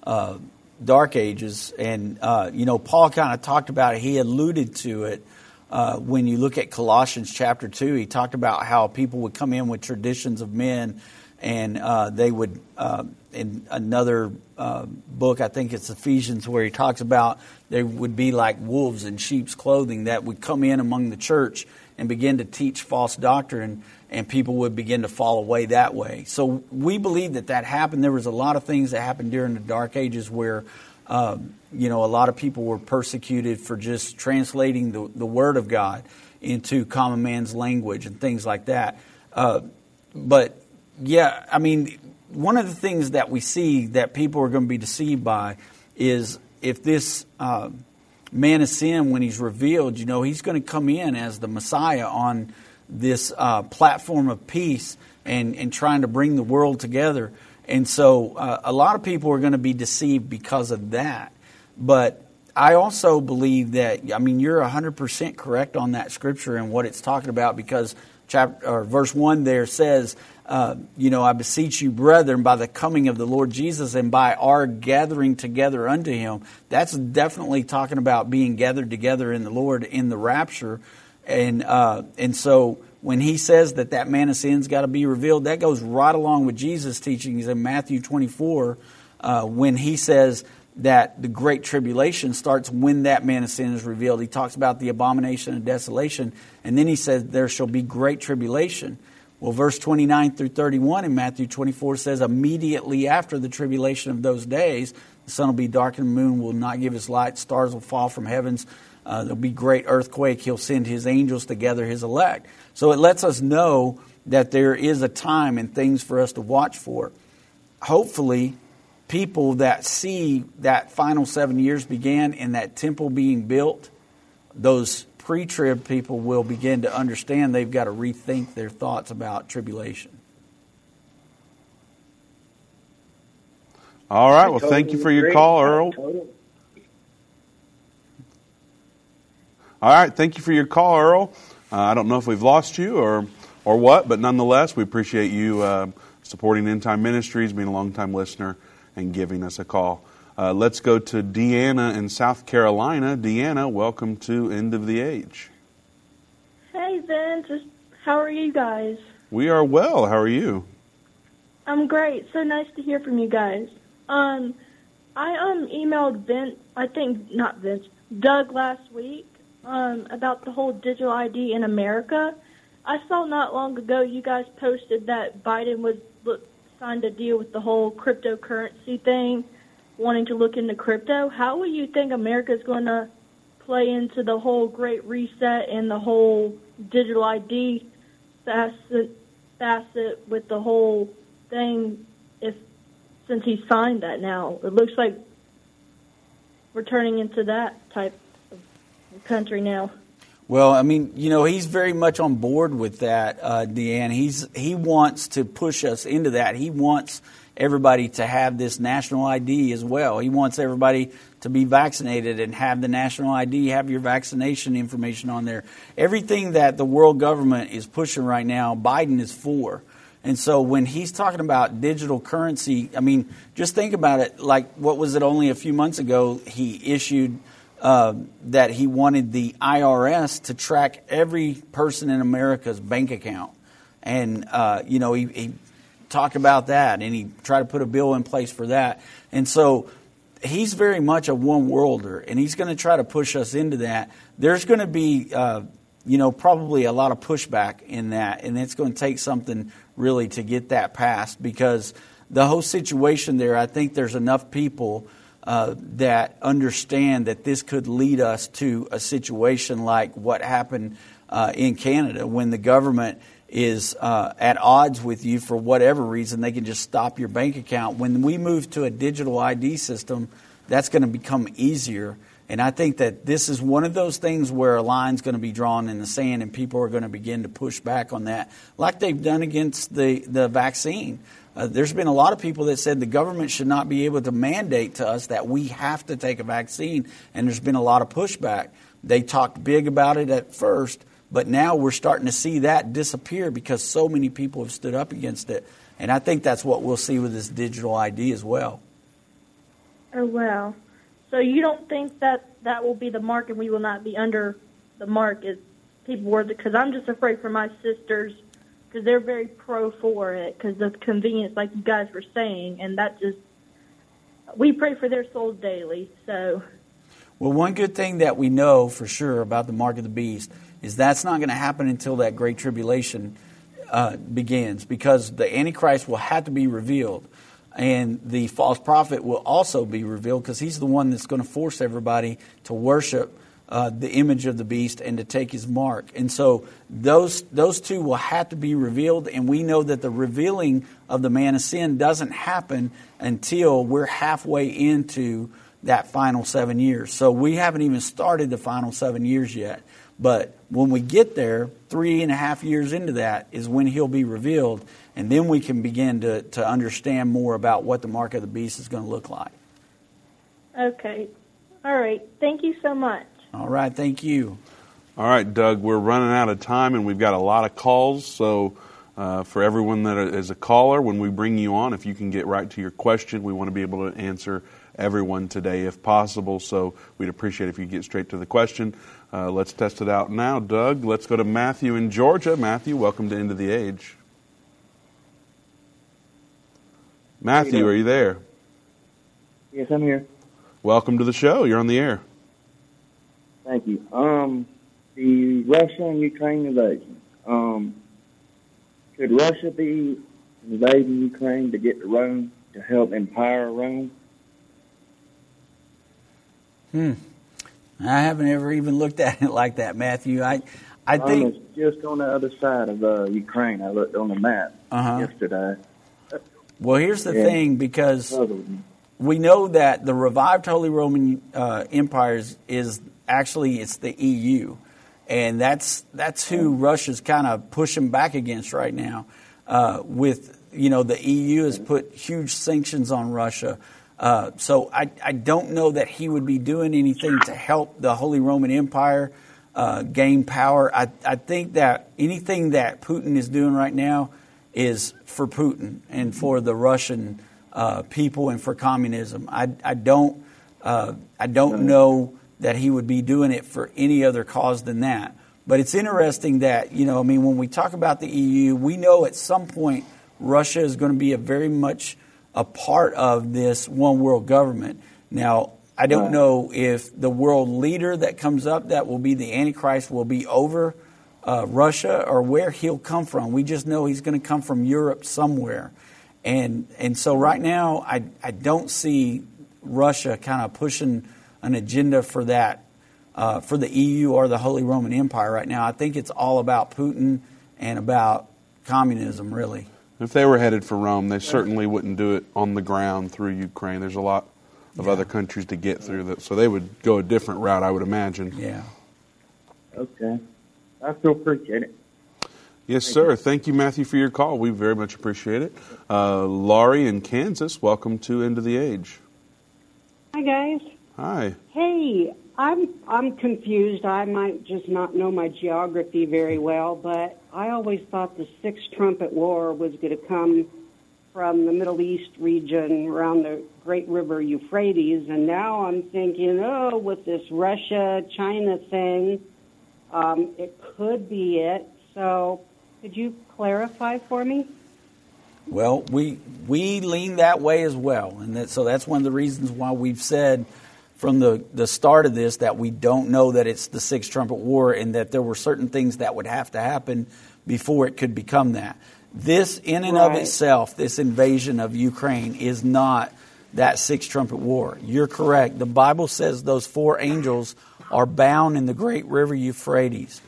uh, Dark Ages, and uh, you know, Paul kind of talked about it. He alluded to it uh, when you look at Colossians chapter two. He talked about how people would come in with traditions of men, and uh, they would. Uh, in another uh, book, I think it's Ephesians, where he talks about they would be like wolves in sheep's clothing that would come in among the church and begin to teach false doctrine, and people would begin to fall away that way. So we believe that that happened. There was a lot of things that happened during the Dark Ages where, um, you know, a lot of people were persecuted for just translating the, the Word of God into common man's language and things like that. Uh, but yeah, I mean, one of the things that we see that people are going to be deceived by is if this. Uh, man of sin, when he's revealed, you know, he's going to come in as the Messiah on this uh, platform of peace and, and trying to bring the world together. And so uh, a lot of people are going to be deceived because of that. But I also believe that, I mean, you're 100% correct on that scripture and what it's talking about because chapter, or verse 1 there says, uh, you know, I beseech you, brethren, by the coming of the Lord Jesus and by our gathering together unto him. That's definitely talking about being gathered together in the Lord in the rapture. And, uh, and so when he says that that man of sin's got to be revealed, that goes right along with Jesus' teachings in Matthew 24 uh, when he says that the great tribulation starts when that man of sin is revealed. He talks about the abomination of desolation, and then he says there shall be great tribulation. Well, verse 29 through 31 in Matthew 24 says, Immediately after the tribulation of those days, the sun will be dark and the moon will not give its light, stars will fall from heavens, uh, there'll be great earthquake. He'll send his angels to gather his elect. So it lets us know that there is a time and things for us to watch for. Hopefully, people that see that final seven years began and that temple being built, those pre trib people will begin to understand they've got to rethink their thoughts about tribulation. All right. Well, thank you for your call, Earl. All right. Thank you for your call, Earl. Uh, I don't know if we've lost you or, or what, but nonetheless, we appreciate you uh, supporting End Time Ministries, being a long-time listener, and giving us a call. Uh, let's go to Deanna in South Carolina. Deanna, welcome to End of the Age. Hey, Vince. How are you guys? We are well. How are you? I'm great. So nice to hear from you guys. Um, I um emailed Vince. I think not Vince. Doug last week. Um, about the whole digital ID in America. I saw not long ago you guys posted that Biden was look, signed a deal with the whole cryptocurrency thing wanting to look into crypto, how will you think America is going to play into the whole Great Reset and the whole digital ID facet, facet with the whole thing? If since he signed that now, it looks like we're turning into that type country now. Well, I mean, you know, he's very much on board with that, uh, Deanne. He's he wants to push us into that. He wants everybody to have this national ID as well. He wants everybody to be vaccinated and have the national ID, have your vaccination information on there. Everything that the world government is pushing right now, Biden is for. And so when he's talking about digital currency, I mean, just think about it. Like, what was it only a few months ago? He issued uh, that he wanted the IRS to track every person in America's bank account. And, uh, you know, he, he talked about that and he tried to put a bill in place for that. And so he's very much a one worlder and he's going to try to push us into that. There's going to be, uh, you know, probably a lot of pushback in that, and it's going to take something really to get that passed because the whole situation there, I think there's enough people uh, that understand that this could lead us to a situation like what happened uh, in Canada when the government is uh, at odds with you for whatever reason, they can just stop your bank account. When we move to a digital ID system, that's going to become easier. And I think that this is one of those things where a line's going to be drawn in the sand and people are going to begin to push back on that, like they've done against the, the vaccine. Uh, there's been a lot of people that said the government should not be able to mandate to us that we have to take a vaccine, and there's been a lot of pushback. They talked big about it at first, but now we're starting to see that disappear because so many people have stood up against it. And I think that's what we'll see with this digital ID as well. Oh, wow. So you don't think that that will be the mark and we will not be under the mark as people were? Because I'm just afraid for my sisters they're very pro for it because of convenience, like you guys were saying. And that just, we pray for their souls daily. So. Well, one good thing that we know for sure about the mark of the beast is that's not going to happen until that great tribulation uh, begins because the Antichrist will have to be revealed. And the false prophet will also be revealed because he's the one that's going to force everybody to worship uh, the image of the beast and to take his mark. And so those, those two will have to be revealed. And we know that the revealing of the man of sin doesn't happen until we're halfway into that final seven years. So we haven't even started the final seven years yet. But when we get there, three and a half years into that is when he'll be revealed, and then we can begin to, to understand more about what the mark of the beast is going to look like. Okay. All right. Thank you so much. All right. Thank you. All right, Doug, we're running out of time, and we've got a lot of calls. So, uh, for everyone that is a caller, when we bring you on, if you can get right to your question, we want to be able to answer everyone today if possible. So, we'd appreciate if you get straight to the question. Uh, let's test it out now, Doug. Let's go to Matthew in Georgia. Matthew, welcome to End of the Age. Matthew, are you there? Yes, I'm here. Welcome to the show. You're on the air. Thank you. Um, the Russia and Ukraine invasion. Um, could Russia be invading Ukraine to get to Rome to help empower Rome? Hmm. I haven't ever even looked at it (laughs) like that, Matthew. I, I think um, just on the other side of uh, Ukraine. I looked on the map uh-huh. yesterday. Well, here's the yeah. thing, because we know that the revived Holy Roman uh, Empire is, is, actually it's the EU, and that's that's who Russia's kind of pushing back against right now. Uh, with you know the EU has put huge sanctions on Russia. Uh, so I, I don't know that he would be doing anything to help the Holy Roman Empire uh, gain power. I, I think that anything that Putin is doing right now is for Putin and for the Russian uh, people and for communism. I, I don't uh, I don't know that he would be doing it for any other cause than that. But it's interesting that you know I mean when we talk about the EU, we know at some point Russia is going to be a very much a part of this one world government. Now, I don't know if the world leader that comes up that will be the Antichrist will be over uh, Russia or where he'll come from. We just know he's going to come from Europe somewhere. And, and so right now, I, I don't see Russia kind of pushing an agenda for that, uh, for the EU or the Holy Roman Empire right now. I think it's all about Putin and about communism, really. If they were headed for Rome, they certainly wouldn't do it on the ground through Ukraine. There's a lot of yeah. other countries to get through that, so they would go a different route, I would imagine. Yeah. Okay. I still appreciate it. Yes, Thank sir. You. Thank you, Matthew, for your call. We very much appreciate it. Uh, Laurie in Kansas, welcome to End of the Age. Hi, guys. Hi. Hey, I'm I'm confused. I might just not know my geography very well, but I always thought the Sixth Trumpet War was going to come from the Middle East region around the Great River Euphrates, and now I'm thinking, oh, with this Russia China thing, um, it could be it. So, could you clarify for me? Well, we we lean that way as well, and that, so that's one of the reasons why we've said from the, the start of this that we don't know that it's the Sixth Trumpet War, and that there were certain things that would have to happen before it could become that. This, in and right. of itself, this invasion of Ukraine is not that Sixth Trumpet War. You're correct. The Bible says those four angels are bound in the great river Euphrates.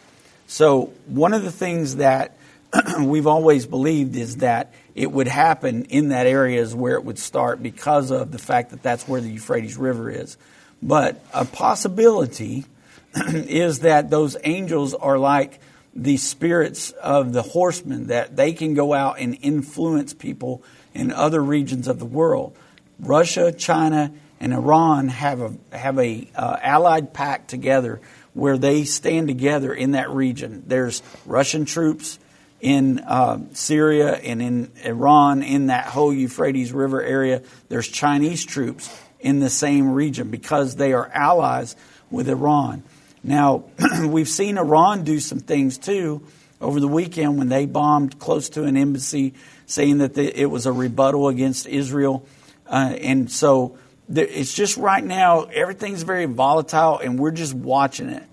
So, one of the things that (clears throat) we've always believed is that it would happen in that area is where it would start because of the fact that that's where the Euphrates River is. But a possibility (clears throat) is that those angels are like the spirits of the horsemen, that they can go out and influence people in other regions of the world. Russia, China, and Iran have a have a uh, allied pact together where they stand together in that region. There's Russian troops in uh, Syria and in Iran, in that whole Euphrates River area. There's Chinese troops in the same region because they are allies with Iran. Now, (clears throat) we've seen Iran do some things too over the weekend when they bombed close to an embassy, saying that it was a rebuttal against Israel. Uh, and so it's just right now, everything's very volatile, and we're just watching it.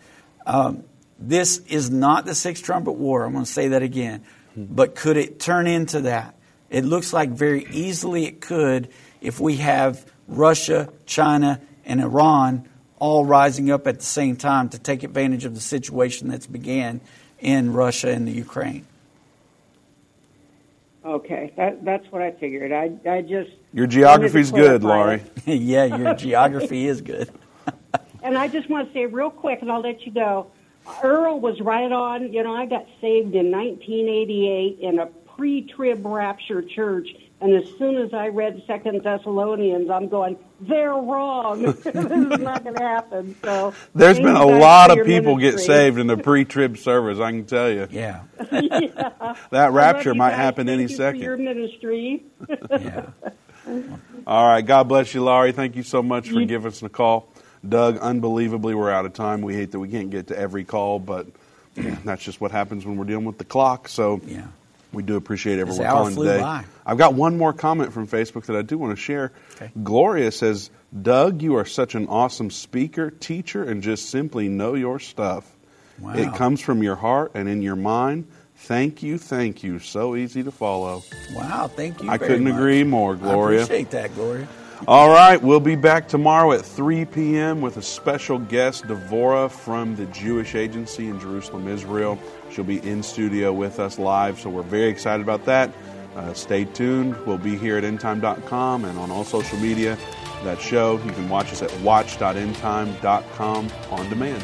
Um, this is not the Sixth Trumpet War. I'm going to say that again. But could it turn into that? It looks like very easily it could if we have Russia, China, and Iran all rising up at the same time to take advantage of the situation that's began in Russia and the Ukraine. Okay, that, that's what I figured. I, I just your geography's good, Laurie. (laughs) yeah, your (laughs) geography is good. (laughs) and I just want to say real quick, and I'll let you go. Earl was right on. You know, I got saved in 1988 in a pre-trib rapture church, and as soon as I read Second Thessalonians, I'm going, they're wrong. (laughs) this is not going to happen. So there's been a lot of people ministry. get saved in the (laughs) pre-trib service. I can tell you. Yeah. (laughs) yeah. that rapture might happen Thank any second. your ministry. yeah. All right. God bless you, Laurie. Thank you so much for you, giving us a call. Doug, unbelievably, we're out of time. We hate that we can't get to every call, but (clears throat) that's just what happens when we're dealing with the clock. So yeah. We do appreciate everyone calling today. By. I've got one more comment from Facebook that I do want to share. Okay. Gloria says, Doug, you are such an awesome speaker, teacher, and just simply know your stuff. Wow. It comes from your heart and in your mind. Thank you, thank you. So easy to follow. Wow, thank you. I couldn't much. agree more, Gloria. I appreciate that, Gloria. All right, we'll be back tomorrow at 3 p.m. with a special guest, Devora from the Jewish Agency in Jerusalem, Israel. She'll be in studio with us live, so we're very excited about that. Uh, stay tuned. We'll be here at endtime.com and on all social media. That show, you can watch us at watch.endtime.com on demand.